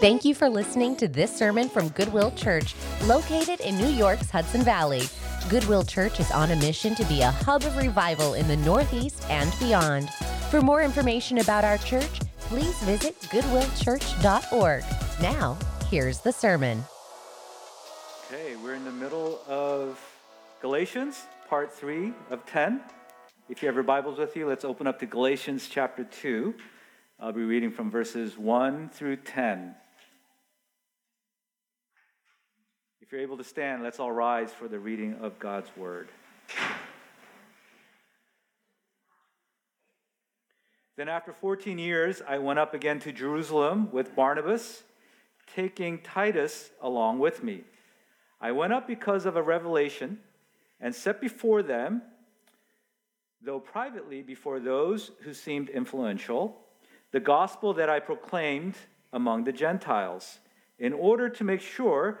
Thank you for listening to this sermon from Goodwill Church, located in New York's Hudson Valley. Goodwill Church is on a mission to be a hub of revival in the Northeast and beyond. For more information about our church, please visit goodwillchurch.org. Now, here's the sermon. Okay, we're in the middle of Galatians, part 3 of 10. If you have your Bibles with you, let's open up to Galatians chapter 2. I'll be reading from verses 1 through 10. If you're able to stand, let's all rise for the reading of God's word. Then, after 14 years, I went up again to Jerusalem with Barnabas, taking Titus along with me. I went up because of a revelation and set before them, though privately before those who seemed influential, the gospel that I proclaimed among the Gentiles, in order to make sure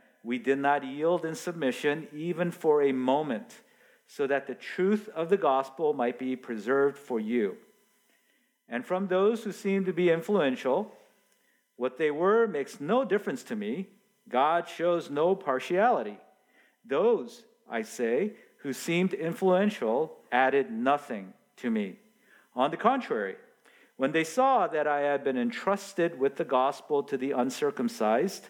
we did not yield in submission even for a moment, so that the truth of the gospel might be preserved for you. And from those who seem to be influential, what they were makes no difference to me. God shows no partiality. Those, I say, who seemed influential added nothing to me. On the contrary, when they saw that I had been entrusted with the gospel to the uncircumcised,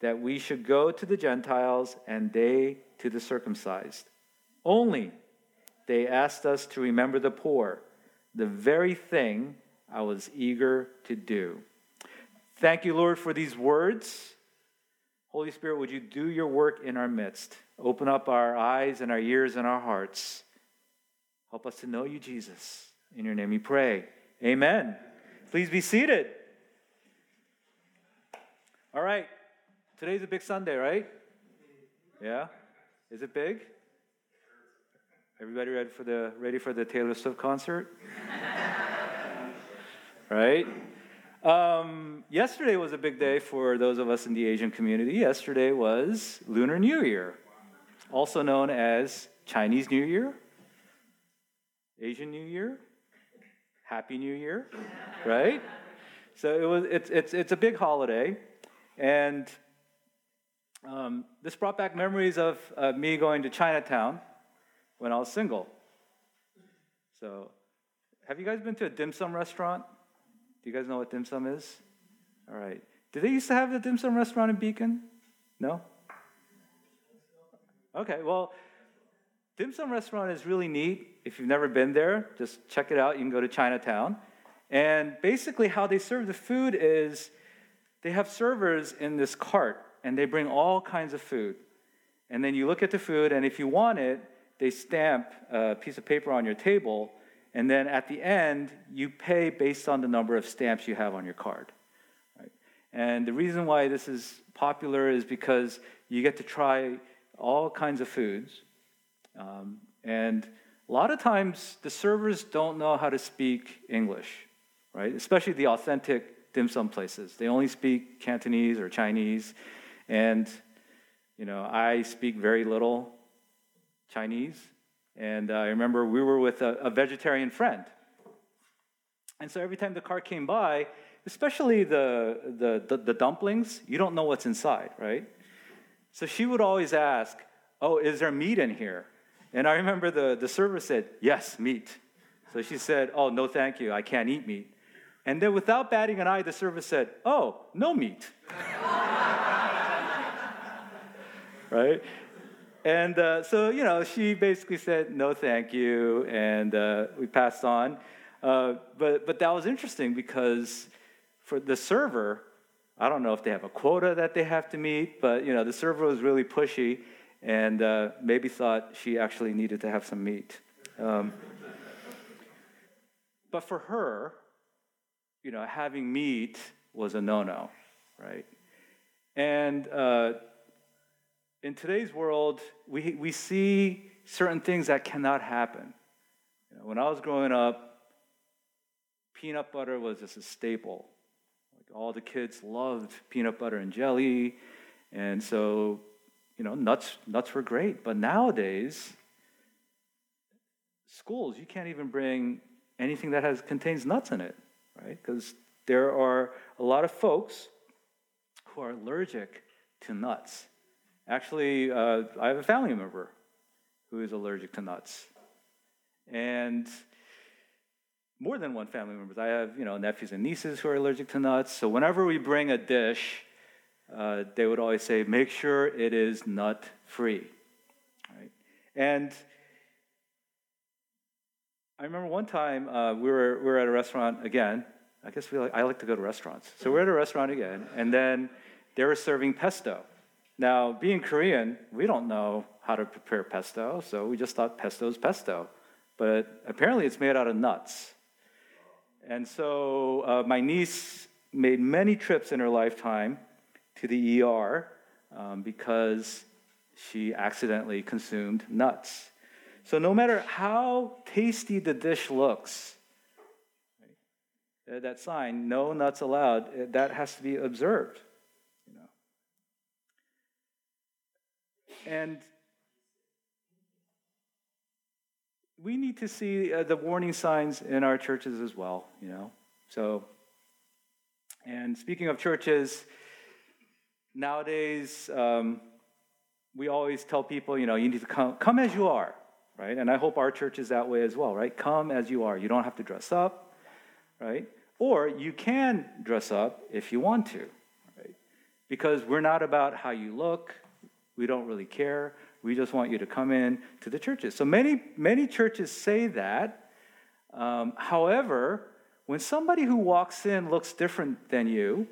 that we should go to the Gentiles and they to the circumcised. Only they asked us to remember the poor, the very thing I was eager to do. Thank you, Lord, for these words. Holy Spirit, would you do your work in our midst? Open up our eyes and our ears and our hearts. Help us to know you, Jesus. In your name we pray. Amen. Please be seated. All right. Today's a big Sunday, right? Yeah? Is it big? Everybody ready for the ready for the Taylor Swift concert? right? Um, yesterday was a big day for those of us in the Asian community. Yesterday was Lunar New Year, also known as Chinese New Year, Asian New Year, Happy New Year, right? So it was. It's it's it's a big holiday, and um, this brought back memories of uh, me going to Chinatown when I was single. So, have you guys been to a dim sum restaurant? Do you guys know what dim sum is? All right. Did they used to have the dim sum restaurant in Beacon? No? Okay, well, dim sum restaurant is really neat. If you've never been there, just check it out. You can go to Chinatown. And basically, how they serve the food is they have servers in this cart and they bring all kinds of food. And then you look at the food, and if you want it, they stamp a piece of paper on your table, and then at the end, you pay based on the number of stamps you have on your card. Right? And the reason why this is popular is because you get to try all kinds of foods. Um, and a lot of times, the servers don't know how to speak English, right? Especially the authentic dim sum places. They only speak Cantonese or Chinese. And, you know, I speak very little Chinese. And uh, I remember we were with a, a, vegetarian friend. And so every time the car came by, especially the, the, the, the dumplings, you don't know what's inside, right? So she would always ask, Oh, is there meat in here? And I remember the, the server said, Yes, meat. So she said, Oh, no, thank you. I can't eat meat. And then without batting an eye, the server said, Oh, no meat. right? And uh, so, you know, she basically said, no, thank you, and uh, we passed on. Uh, but, but that was interesting because for the server, I don't know if they have a quota that they have to meet, but, you know, the server was really pushy and uh, maybe thought she actually needed to have some meat. Um, but for her, you know, having meat was a no-no, right? And uh, in today's world, we, we see certain things that cannot happen. You know, when I was growing up, peanut butter was just a staple. Like all the kids loved peanut butter and jelly, and so you know, nuts nuts were great. But nowadays, schools you can't even bring anything that has contains nuts in it, right? Because there are a lot of folks who are allergic to nuts. Actually, uh, I have a family member who is allergic to nuts, and more than one family member. I have you know nephews and nieces who are allergic to nuts. So whenever we bring a dish uh, they would always say, make sure it is nut free. Right? And I remember one time uh, we, were, we were at a restaurant again. I guess we like, I like to go to restaurants. So we're at a restaurant again, and then they were serving pesto. Now, being Korean, we don't know how to prepare pesto, so we just thought pesto is pesto. But apparently, it's made out of nuts. And so uh, my niece made many trips in her lifetime to the ER um, because she accidentally consumed nuts. So, no matter how tasty the dish looks, that sign, no nuts allowed, eh, that has to be observed. You know. And we need to see uh, the warning signs in our churches as well, you know. So, and speaking of churches, nowadays, um, we always tell people, you know, you need to come, come as you are, right? And I hope our church is that way as well, right? Come as you are. You don't have to dress up, right? Or you can dress up if you want to, right? Because we're not about how you look. We don't really care. We just want you to come in to the churches. So many, many churches say that. Um, however, when somebody who walks in looks different than you,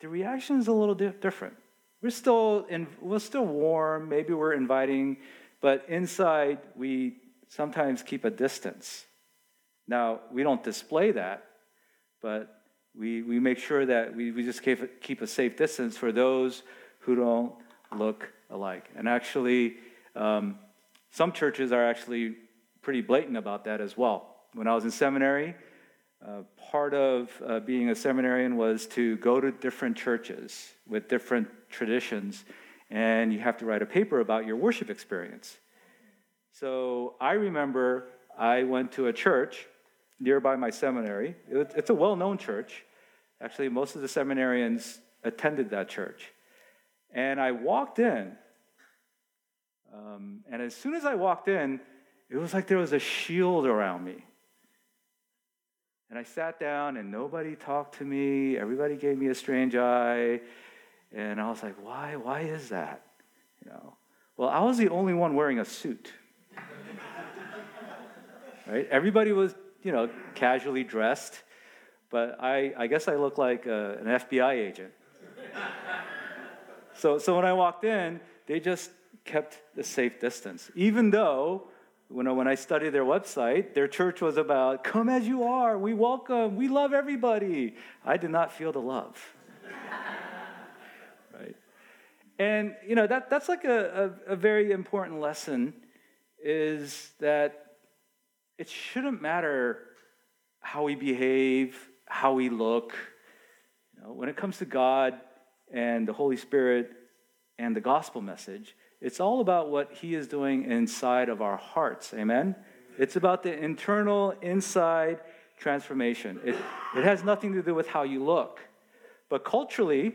the reaction is a little di- different. We're still, in, we're still warm, maybe we're inviting, but inside we sometimes keep a distance. Now, we don't display that, but we, we make sure that we, we just keep, keep a safe distance for those who don't look alike. And actually, um, some churches are actually pretty blatant about that as well. When I was in seminary, uh, part of uh, being a seminarian was to go to different churches with different traditions, and you have to write a paper about your worship experience. So I remember I went to a church nearby my seminary. It, it's a well known church. Actually, most of the seminarians attended that church. And I walked in, um, and as soon as I walked in, it was like there was a shield around me. And I sat down and nobody talked to me. Everybody gave me a strange eye. And I was like, why? Why is that? You know. Well, I was the only one wearing a suit. right? Everybody was, you know, casually dressed, but I, I guess I looked like a, an FBI agent. So, so when I walked in, they just kept the safe distance, even though when, when I studied their website, their church was about, come as you are, we welcome, we love everybody. I did not feel the love. right? And, you know, that, that's like a, a, a very important lesson is that it shouldn't matter how we behave, how we look. You know, when it comes to God and the Holy Spirit and the gospel message, it's all about what He is doing inside of our hearts. Amen? It's about the internal, inside transformation. It, it has nothing to do with how you look. But culturally,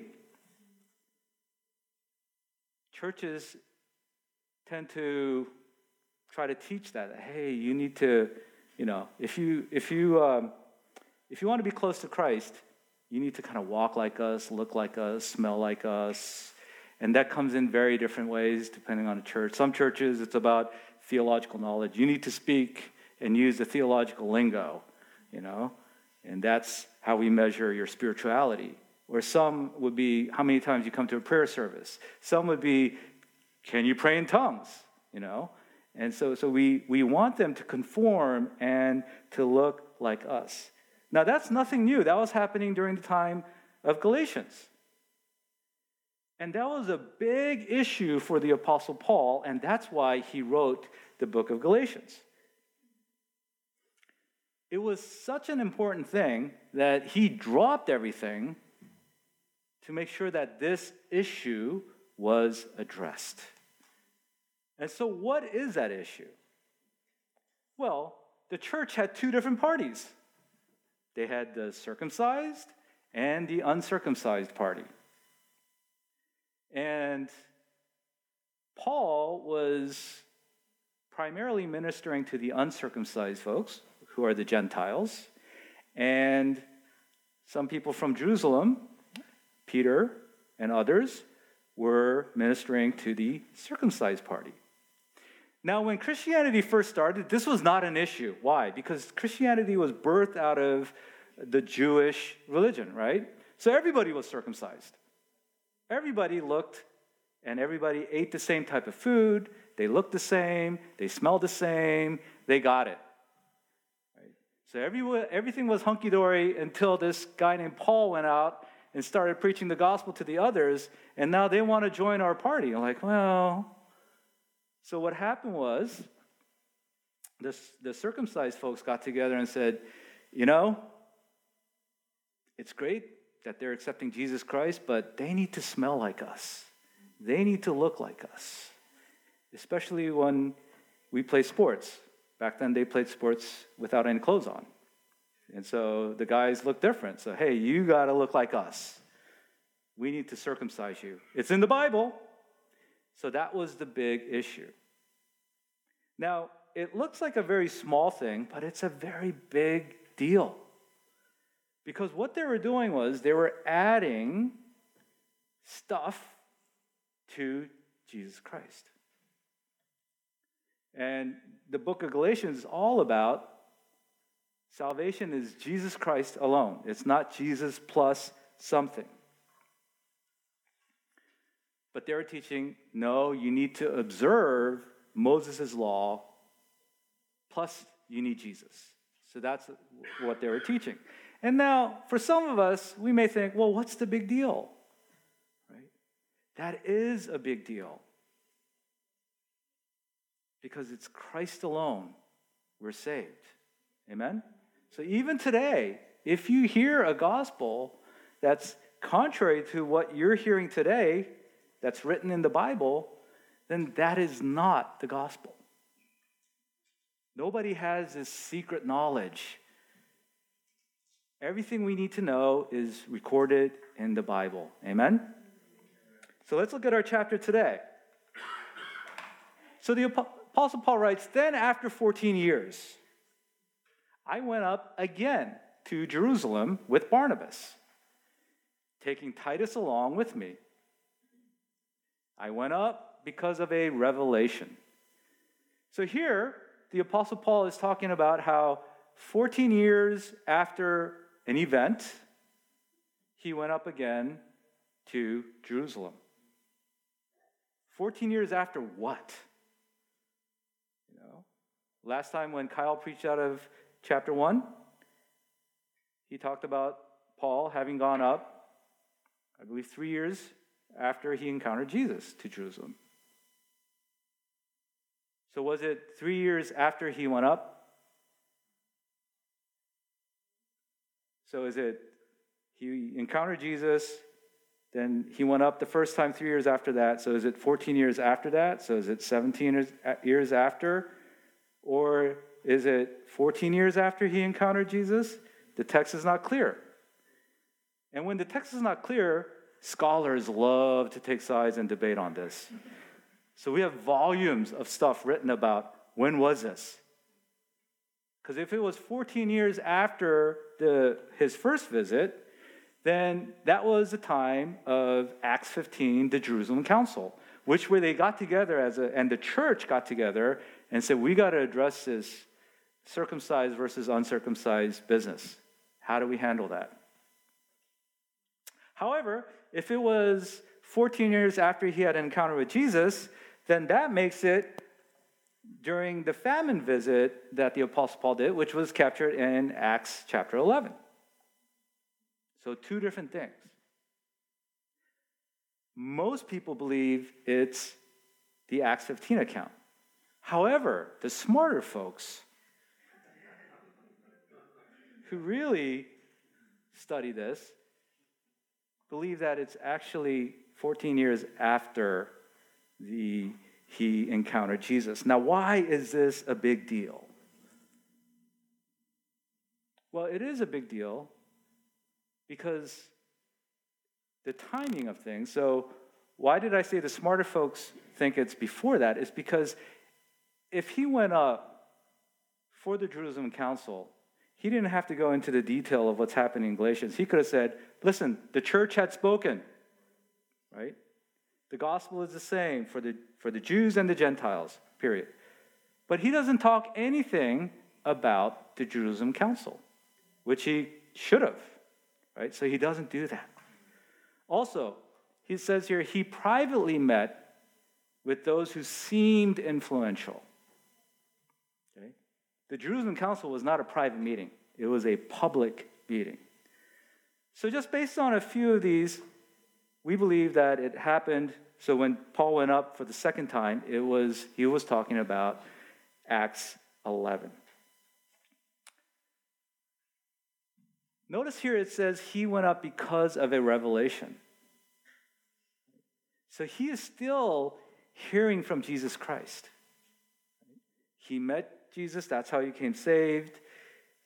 churches tend to try to teach that hey you need to you know if you if you um, if you want to be close to christ you need to kind of walk like us look like us smell like us And that comes in very different ways depending on the church. Some churches, it's about theological knowledge. You need to speak and use the theological lingo, you know, and that's how we measure your spirituality. Or some would be how many times you come to a prayer service. Some would be, can you pray in tongues, you know? And so, so we, we want them to conform and to look like us. Now, that's nothing new. That was happening during the time of Galatians. And that was a big issue for the Apostle Paul, and that's why he wrote the book of Galatians. It was such an important thing that he dropped everything to make sure that this issue was addressed. And so, what is that issue? Well, the church had two different parties they had the circumcised and the uncircumcised party. And Paul was primarily ministering to the uncircumcised folks, who are the Gentiles, and some people from Jerusalem, Peter and others, were ministering to the circumcised party. Now, when Christianity first started, this was not an issue. Why? Because Christianity was birthed out of the Jewish religion, right? So everybody was circumcised. Everybody looked and everybody ate the same type of food. They looked the same. They smelled the same. They got it. Right? So every, everything was hunky dory until this guy named Paul went out and started preaching the gospel to the others, and now they want to join our party. I'm like, well, so what happened was this, the circumcised folks got together and said, you know, it's great that they're accepting Jesus Christ, but they need to smell like us. They need to look like us, especially when we play sports. Back then, they played sports without any clothes on. And so the guys look different. So, hey, you got to look like us. We need to circumcise you. It's in the Bible. So that was the big issue. Now, it looks like a very small thing, but it's a very big deal. Because what they were doing was they were adding stuff to Jesus Christ. And the book of Galatians is all about salvation is Jesus Christ alone. It's not Jesus plus something. But they're teaching no, you need to observe Moses' law, plus you need Jesus. So that's what they were teaching. And now, for some of us, we may think, well, what's the big deal? Right? That is a big deal. Because it's Christ alone we're saved. Amen? So even today, if you hear a gospel that's contrary to what you're hearing today, that's written in the Bible, then that is not the gospel. Nobody has this secret knowledge. Everything we need to know is recorded in the Bible. Amen? So let's look at our chapter today. So the Apostle Paul writes Then, after 14 years, I went up again to Jerusalem with Barnabas, taking Titus along with me. I went up because of a revelation. So here, the Apostle Paul is talking about how 14 years after an event, he went up again to Jerusalem. 14 years after what? You know, last time when Kyle preached out of chapter 1, he talked about Paul having gone up, I believe, three years after he encountered Jesus to Jerusalem. So, was it three years after he went up? So, is it he encountered Jesus, then he went up the first time three years after that. So, is it 14 years after that? So, is it 17 years after? Or is it 14 years after he encountered Jesus? The text is not clear. And when the text is not clear, Scholars love to take sides and debate on this. So we have volumes of stuff written about when was this? Because if it was 14 years after the, his first visit, then that was the time of Acts 15, the Jerusalem Council, which where they got together as a, and the church got together and said, we got to address this circumcised versus uncircumcised business. How do we handle that? However, if it was 14 years after he had an encounter with Jesus, then that makes it during the famine visit that the Apostle Paul did, which was captured in Acts chapter 11. So, two different things. Most people believe it's the Acts 15 account. However, the smarter folks who really study this believe that it's actually 14 years after the, he encountered Jesus. Now, why is this a big deal? Well, it is a big deal because the timing of things. So, why did I say the smarter folks think it's before that? Is because if he went up for the Jerusalem Council, he didn't have to go into the detail of what's happening in Galatians. He could have said, listen, the church had spoken, right? The gospel is the same for the, for the Jews and the Gentiles, period. But he doesn't talk anything about the Jerusalem Council, which he should have right? So he doesn't do that. Also, he says here, he privately met with those who seemed influential. The Jerusalem Council was not a private meeting, it was a public meeting. So, just based on a few of these, we believe that it happened. So, when Paul went up for the second time, it was, he was talking about Acts 11. Notice here it says he went up because of a revelation. So he is still hearing from Jesus Christ. He met Jesus, that's how he came saved.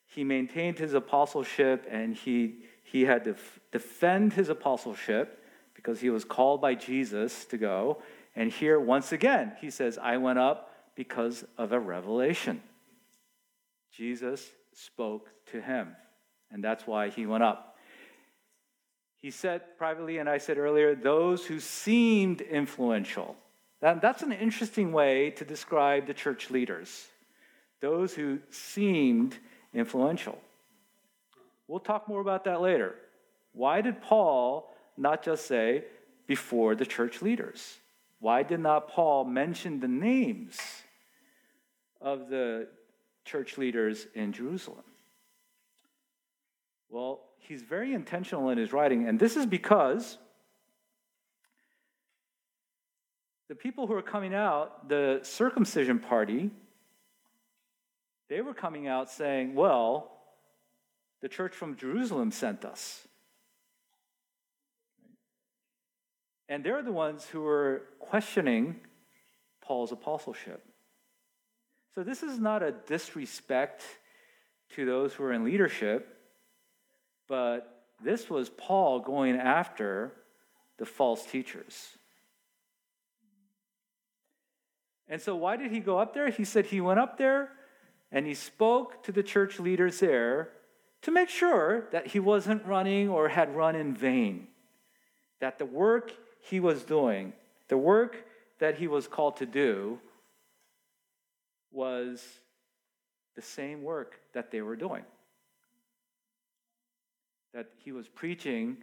He maintained his apostleship and he, he had to f- defend his apostleship because he was called by Jesus to go. And here, once again, he says, I went up because of a revelation. Jesus spoke to him and that's why he went up. He said privately, and I said earlier, those who seemed influential. That, that's an interesting way to describe the church leaders. Those who seemed influential. We'll talk more about that later. Why did Paul not just say before the church leaders? Why did not Paul mention the names of the church leaders in Jerusalem? Well, he's very intentional in his writing, and this is because the people who are coming out, the circumcision party, they were coming out saying, well, the church from Jerusalem sent us. And they're the ones who were questioning Paul's apostleship. So this is not a disrespect to those who are in leadership. But this was Paul going after the false teachers. And so, why did he go up there? He said he went up there and he spoke to the church leaders there to make sure that he wasn't running or had run in vain, that the work he was doing, the work that he was called to do, was the same work that they were doing that he was preaching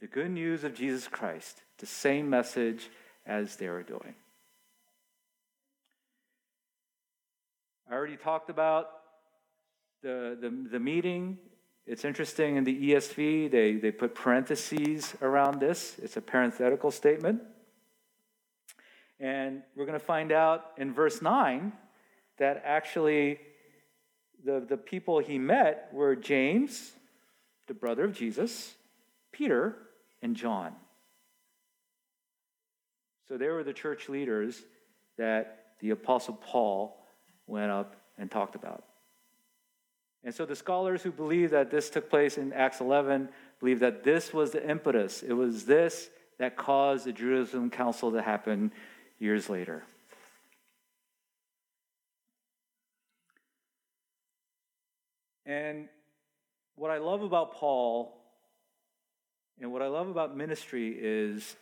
the good news of Jesus Christ, the same message as they were doing. I already talked about the, the, the meeting. It's interesting in the ESV, they, they put parentheses around this. It's a parenthetical statement. And we're going to find out in verse 9 that actually the, the people he met were James, the brother of Jesus, Peter, and John. So they were the church leaders that the Apostle Paul went up and talked about. And so the scholars who believe that this took place in Acts 11 believe that this was the impetus. It was this that caused the Jerusalem Council to happen years later. And what I love about Paul And what I love about ministry is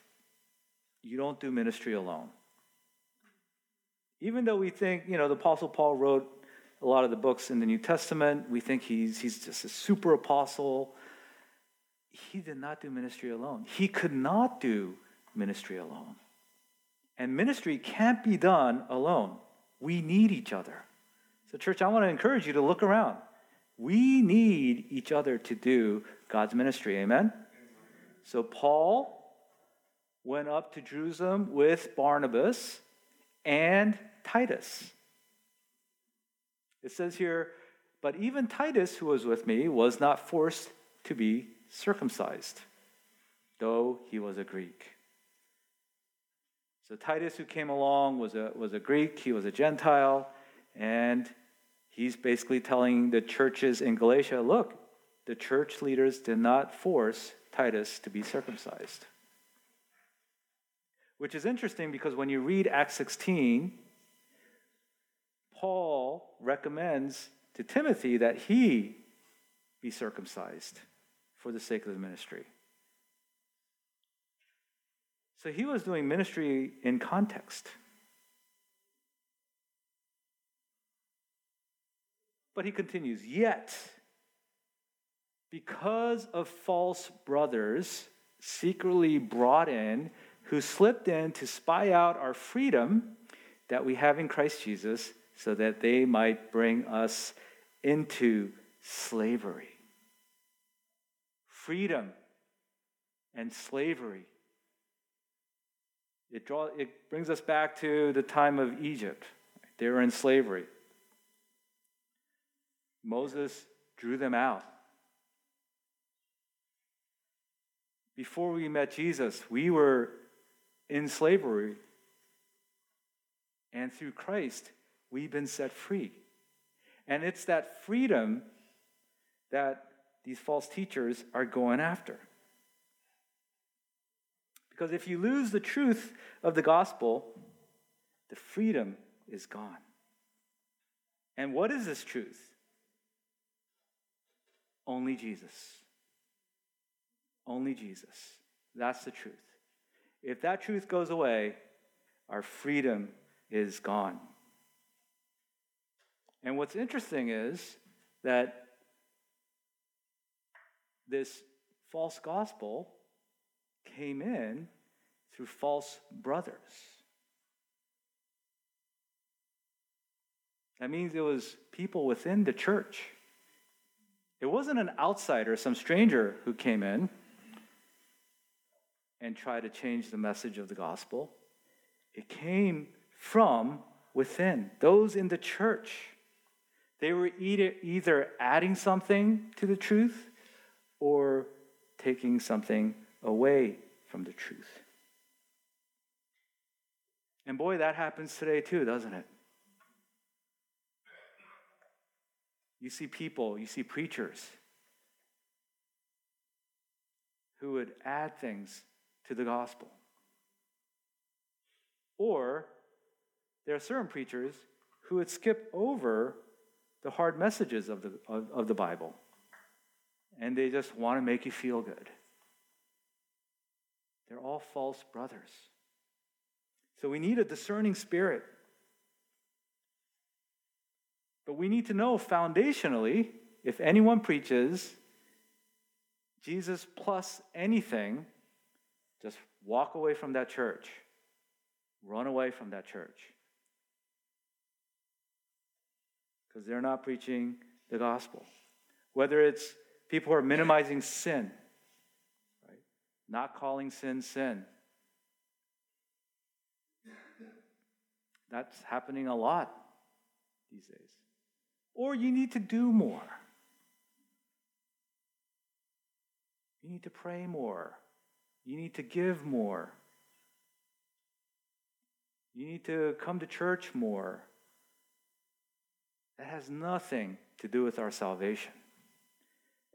you don't do ministry alone. Even though we think, you know, the Apostle Paul wrote a lot of the books in the New Testament, we think he's, he's just a super apostle. He did not do ministry alone. He could not do ministry alone. And ministry can't be done alone. We need each other. So, church, I want to encourage you to look around. We need each other to do God's ministry. Amen? So, Paul went up to Jerusalem with Barnabas and Titus. It says here, but even Titus, who was with me, was not forced to be circumcised, though he was a Greek. So Titus, who came along, was a, was a Greek, he was a Gentile, and he's basically telling the churches in Galatia look, the church leaders did not force Titus to be circumcised. Which is interesting because when you read Acts 16, Paul recommends to Timothy that he be circumcised for the sake of the ministry. So he was doing ministry in context. But he continues, yet, because of false brothers secretly brought in, who slipped in to spy out our freedom that we have in Christ Jesus, so that they might bring us into slavery. Freedom and slavery. It, draw, it brings us back to the time of Egypt. They were in slavery. Moses drew them out. Before we met Jesus, we were in slavery. And through Christ, we've been set free. And it's that freedom that these false teachers are going after. Because if you lose the truth of the gospel, the freedom is gone. And what is this truth? Only Jesus. Only Jesus. That's the truth. If that truth goes away, our freedom is gone. And what's interesting is that this false gospel came in through false brothers. That means it was people within the church. It wasn't an outsider, some stranger who came in and tried to change the message of the gospel. It came from within, those in the church. They were either, either adding something to the truth or taking something away from the truth. And boy, that happens today too, doesn't it? You see people, you see preachers who would add things to the gospel. Or there are certain preachers who would skip over the hard messages of the, of, of the Bible. And they just want to make you feel good. They're all false brothers. So we need a discerning spirit. But we need to know foundationally if anyone preaches Jesus plus anything, just walk away from that church. Run away from that church. Because they're not preaching the gospel. Whether it's people who are minimizing sin, right? Not calling sin sin. That's happening a lot these days. Or you need to do more. You need to pray more. You need to give more. You need to come to church more. That has nothing to do with our salvation.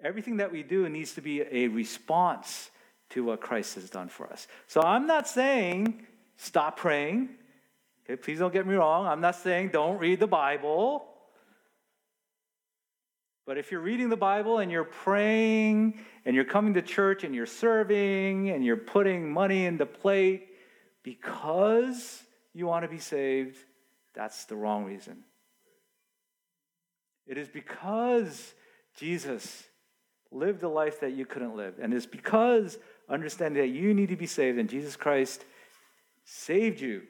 Everything that we do needs to be a response to what Christ has done for us. So I'm not saying stop praying. Okay, please don't get me wrong. I'm not saying don't read the Bible. But if you're reading the Bible and you're praying and you're coming to church and you're serving and you're putting money in the plate because you want to be saved, that's the wrong reason. It is because Jesus lived a life that you couldn't live. And it's because understanding that you need to be saved and Jesus Christ saved you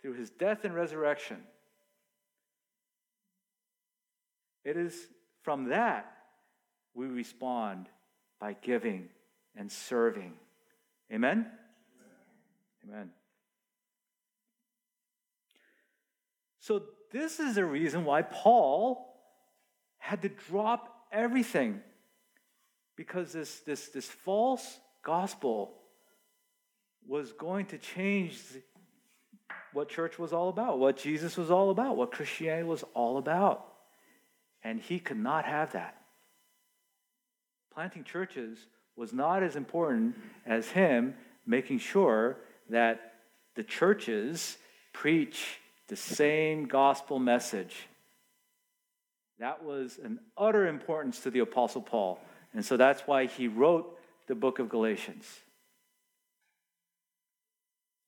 through his death and resurrection. It is from that we respond by giving and serving. Amen? Amen. So, this is the reason why Paul had to drop everything because this, this, this false gospel was going to change what church was all about, what Jesus was all about, what Christianity was all about. And he could not have that. Planting churches was not as important as him making sure that the churches preach the same gospel message. That was an utter importance to the Apostle Paul. And so that's why he wrote the book of Galatians.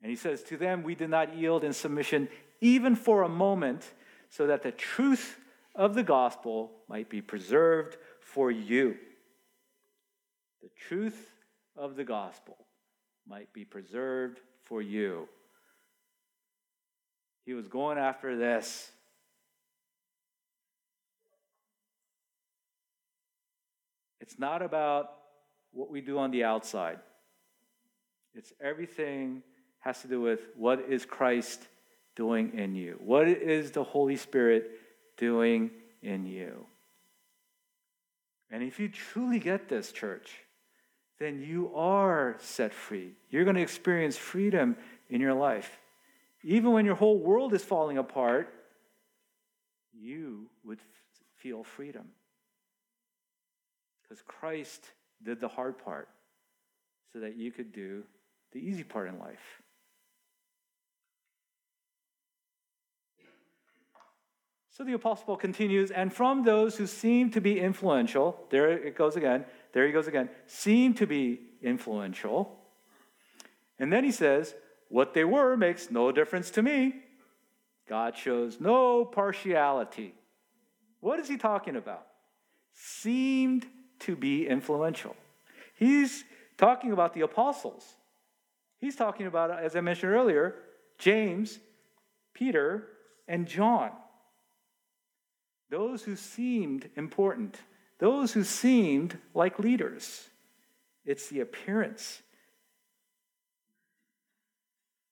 And he says, To them we did not yield in submission even for a moment, so that the truth of the gospel might be preserved for you. The truth of the gospel might be preserved for you. He was going after this. It's not about what we do on the outside. It's everything has to do with what is Christ doing in you? What is the Holy Spirit doing in you? And if you truly get this, church, then you are set free. You're going to experience freedom in your life. Even when your whole world is falling apart, you would feel freedom. Because Christ did the hard part so that you could do the easy part in life. So the Apostle Paul continues, and from those who seem to be influential, there it goes again, there he goes again, seem to be influential. And then he says, what they were makes no difference to me. God shows no partiality. What is he talking about? Seemed to be influential. He's talking about the apostles. He's talking about, as I mentioned earlier, James, Peter, and John. Those who seemed important, those who seemed like leaders. It's the appearance,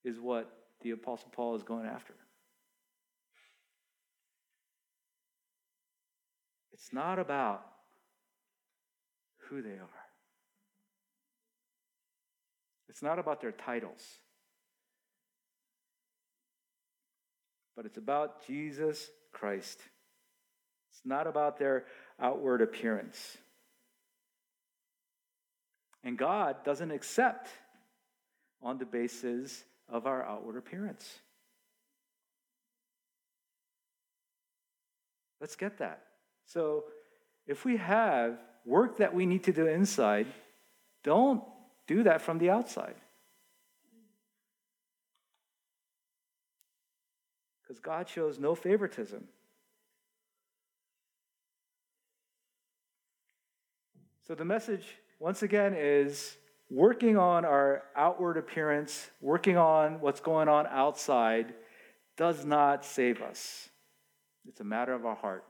is what the Apostle Paul is going after. It's not about who they are, it's not about their titles, but it's about Jesus Christ. It's not about their outward appearance. And God doesn't accept on the basis of our outward appearance. Let's get that. So, if we have work that we need to do inside, don't do that from the outside. Because God shows no favoritism. So the message, once again, is working on our outward appearance, working on what's going on outside, does not save us. It's a matter of our heart.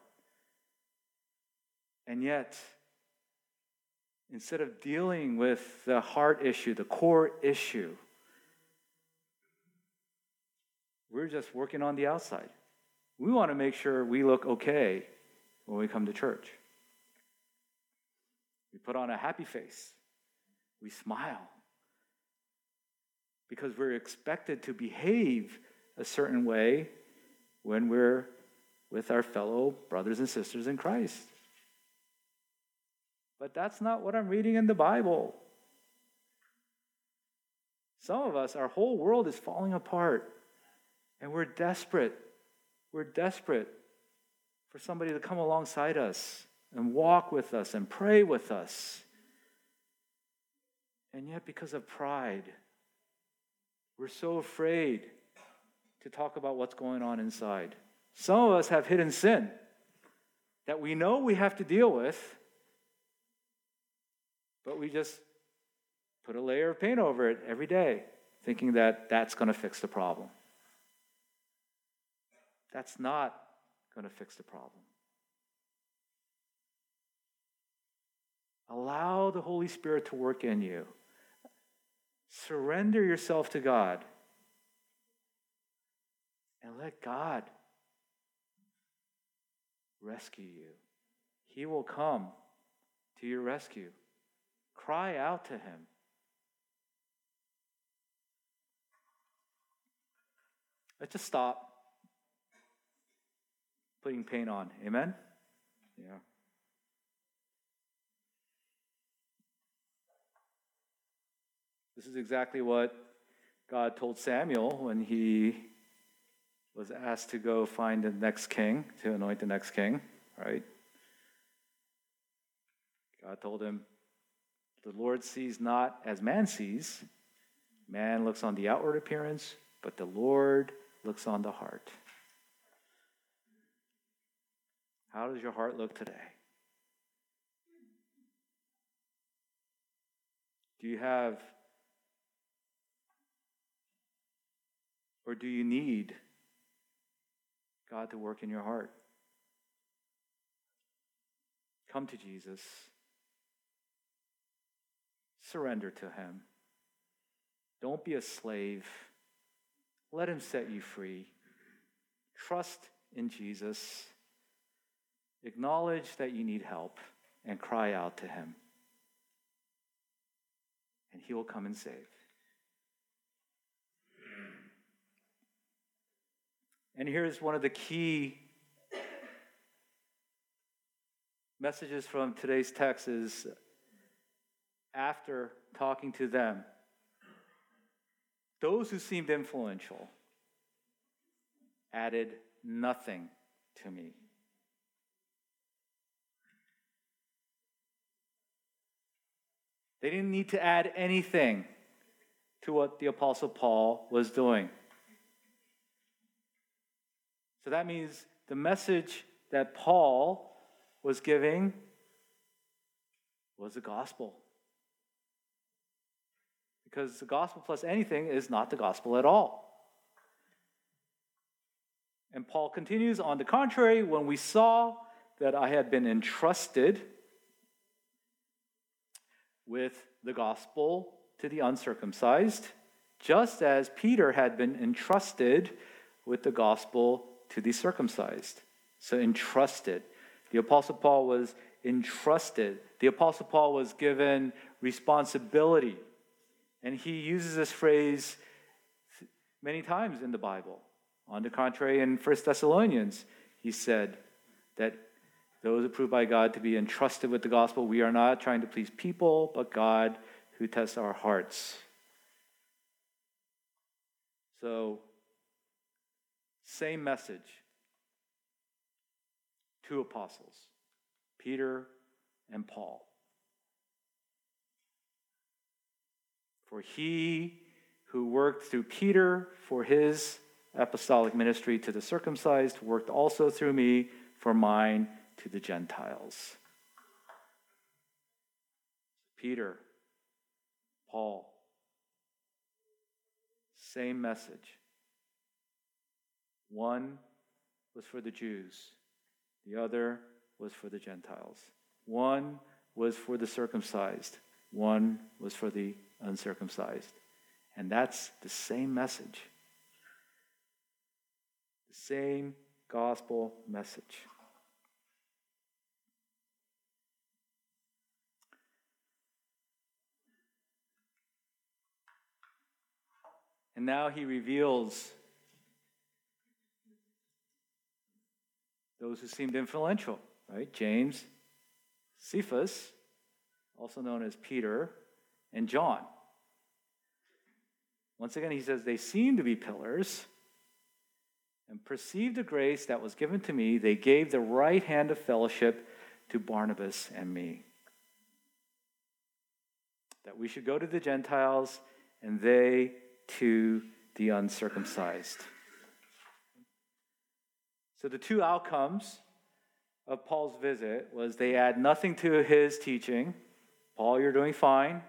And yet, instead of dealing with the heart issue, the core issue, we're just working on the outside. We want to make sure we look okay when we come to church. We put on a happy face. We smile. Because we're expected to behave a certain way when we're with our fellow brothers and sisters in Christ. But that's not what I'm reading in the Bible. Some of us, our whole world is falling apart, and we're desperate. We're desperate for somebody to come alongside us and walk with us and pray with us. And yet, because of pride, we're so afraid to talk about what's going on inside. Some of us have hidden sin that we know we have to deal with, but we just put a layer of paint over it every day, thinking that that's going to fix the problem. That's not going to fix the problem. Allow the Holy Spirit to work in you. Surrender yourself to God. And let God rescue you. He will come to your rescue. Cry out to Him. Let's just stop putting paint on. Amen? Yeah. This is exactly what God told Samuel when he was asked to go find the next king, to anoint the next king, right? God told him, The Lord sees not as man sees. Man looks on the outward appearance, but the Lord looks on the heart. How does your heart look today? Do you have Or do you need God to work in your heart? Come to Jesus. Surrender to Him. Don't be a slave. Let Him set you free. Trust in Jesus. Acknowledge that you need help and cry out to Him. And He will come and save. And here's one of the key messages from today's text is after talking to them, those who seemed influential added nothing to me. They didn't need to add anything to what the Apostle Paul was doing. So that means the message that Paul was giving was the gospel. Because the gospel plus anything is not the gospel at all. And Paul continues, on the contrary, when we saw that I had been entrusted with the gospel to the uncircumcised, just as Peter had been entrusted with the gospel to the circumcised. So entrusted. The Apostle Paul was entrusted. The Apostle Paul was given responsibility. And he uses this phrase many times in the Bible. On the contrary, in 1 Thessalonians, he said that those approved by God to be entrusted with the gospel, we are not trying to please people, but God who tests our hearts. So same message. Two apostles, Peter and Paul. For he who worked through Peter for his apostolic ministry to the circumcised worked also through me for mine to the Gentiles. Peter, Paul, same message. One was for the Jews, the other was for the Gentiles. One was for the circumcised, one was for the uncircumcised. And that's the same message. The same gospel message. And now he reveals those who seemed influential, right? James, Cephas, also known as Peter, and John. Once again, he says, They seemed to be pillars and perceived the grace that was given to me. They gave the right hand of fellowship to Barnabas and me. That we should go to the Gentiles and they to the uncircumcised. So the two outcomes of Paul's visit was they add nothing to his teaching. Paul, you're doing fine.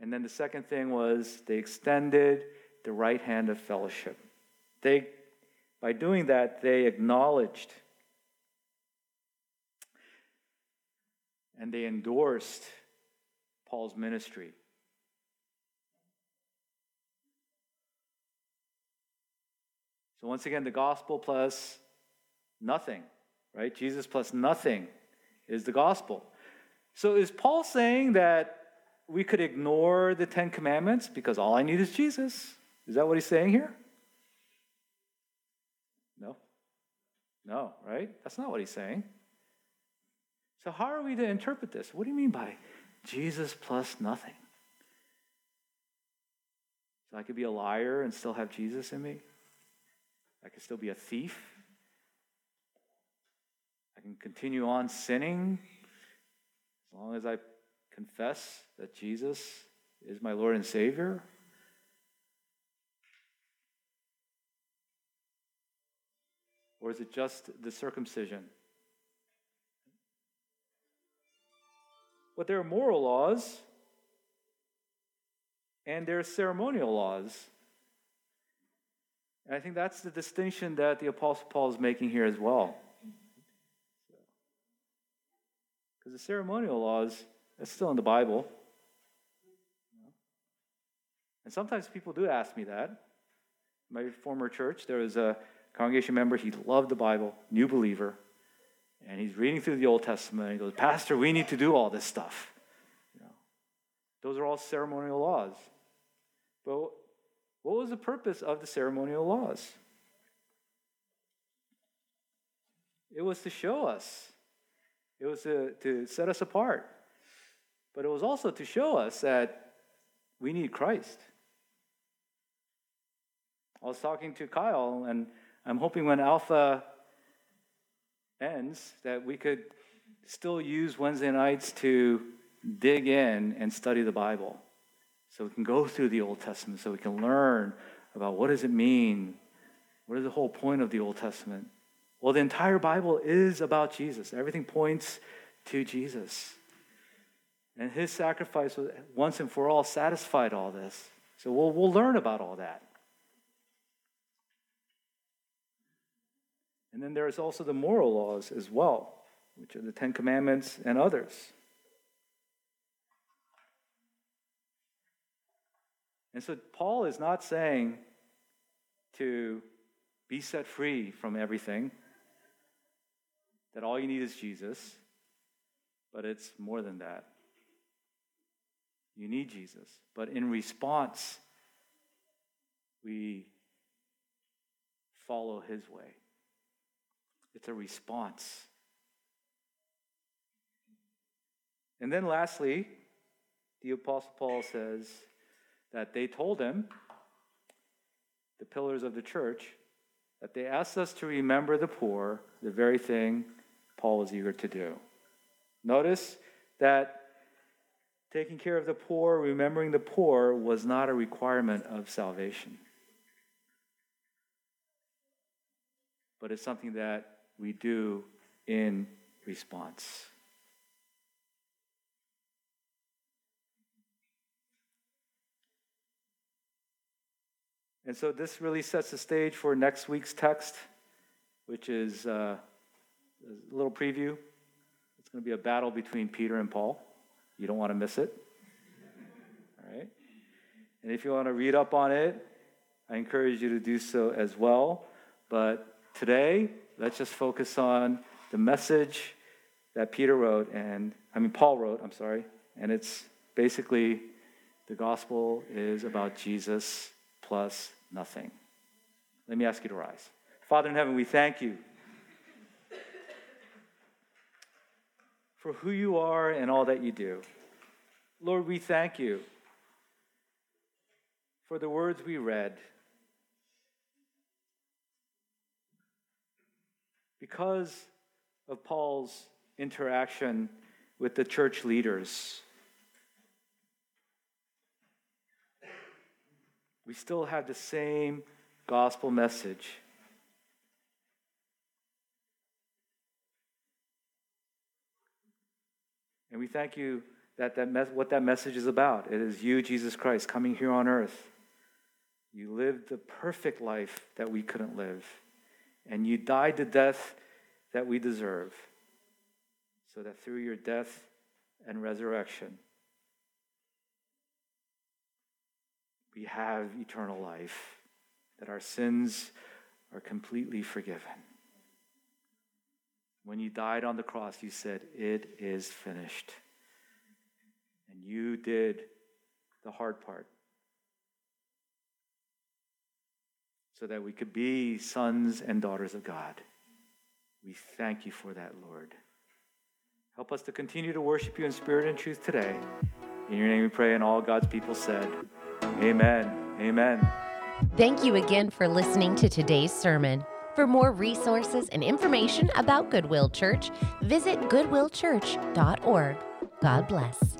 And then the second thing was they extended the right hand of fellowship. They, by doing that, they acknowledged and they endorsed Paul's ministry. So, once again, the gospel plus nothing, right? Jesus plus nothing is the gospel. So, is Paul saying that we could ignore the Ten Commandments because all I need is Jesus? Is that what he's saying here? No. No, right? That's not what he's saying. So, how are we to interpret this? What do you mean by Jesus plus nothing? So, I could be a liar and still have Jesus in me? I could still be a thief? I can continue on sinning as long as I confess that Jesus is my Lord and Savior? Or is it just the circumcision? But there are moral laws and there are ceremonial laws. And I think that's the distinction that the Apostle Paul is making here as well. Because the ceremonial laws, that's still in the Bible. And sometimes people do ask me that. My former church, there was a congregation member, he loved the Bible, new believer, and he's reading through the Old Testament. And he goes, Pastor, we need to do all this stuff. You know, those are all ceremonial laws. But what was the purpose of the ceremonial laws? It was to show us, it was to, to set us apart. But it was also to show us that we need Christ. I was talking to Kyle, and I'm hoping when Alpha ends that we could still use Wednesday nights to dig in and study the Bible. So we can go through the Old Testament, so we can learn about what does it mean? What is the whole point of the Old Testament? Well, the entire Bible is about Jesus. Everything points to Jesus. And his sacrifice was once and for all satisfied all this. So we'll, we'll learn about all that. And then there's also the moral laws as well, which are the Ten Commandments and others. And so Paul is not saying to be set free from everything, that all you need is Jesus, but it's more than that. You need Jesus. But in response, we follow his way. It's a response. And then lastly, the Apostle Paul says that they told him, the pillars of the church, that they asked us to remember the poor, the very thing Paul was eager to do. Notice that taking care of the poor, remembering the poor, was not a requirement of salvation. But it's something that we do in response. And so this really sets the stage for next week's text, which is uh, a little preview. It's going to be a battle between Peter and Paul. You don't want to miss it. All right? And if you want to read up on it, I encourage you to do so as well. But today, let's just focus on the message that Peter wrote, and I mean, Paul wrote, I'm sorry, and it's basically the gospel is about Jesus plus nothing. Let me ask you to rise. Father in heaven, we thank you for who you are and all that you do. Lord, we thank you for the words we read. Because of Paul's interaction with the church leaders. We still have the same gospel message. And we thank you that, that what that message is about. It is you, Jesus Christ, coming here on earth. You lived the perfect life that we couldn't live, and you died the death that we deserve, so that through your death and resurrection, we have eternal life, that our sins are completely forgiven. When you died on the cross, you said, It is finished. And you did the hard part so that we could be sons and daughters of God. We thank you for that, Lord. Help us to continue to worship you in spirit and truth today. In your name we pray, and all God's people said, Amen. Amen. Thank you again for listening to today's sermon. For more resources and information about Goodwill Church, visit goodwillchurch.org. God bless.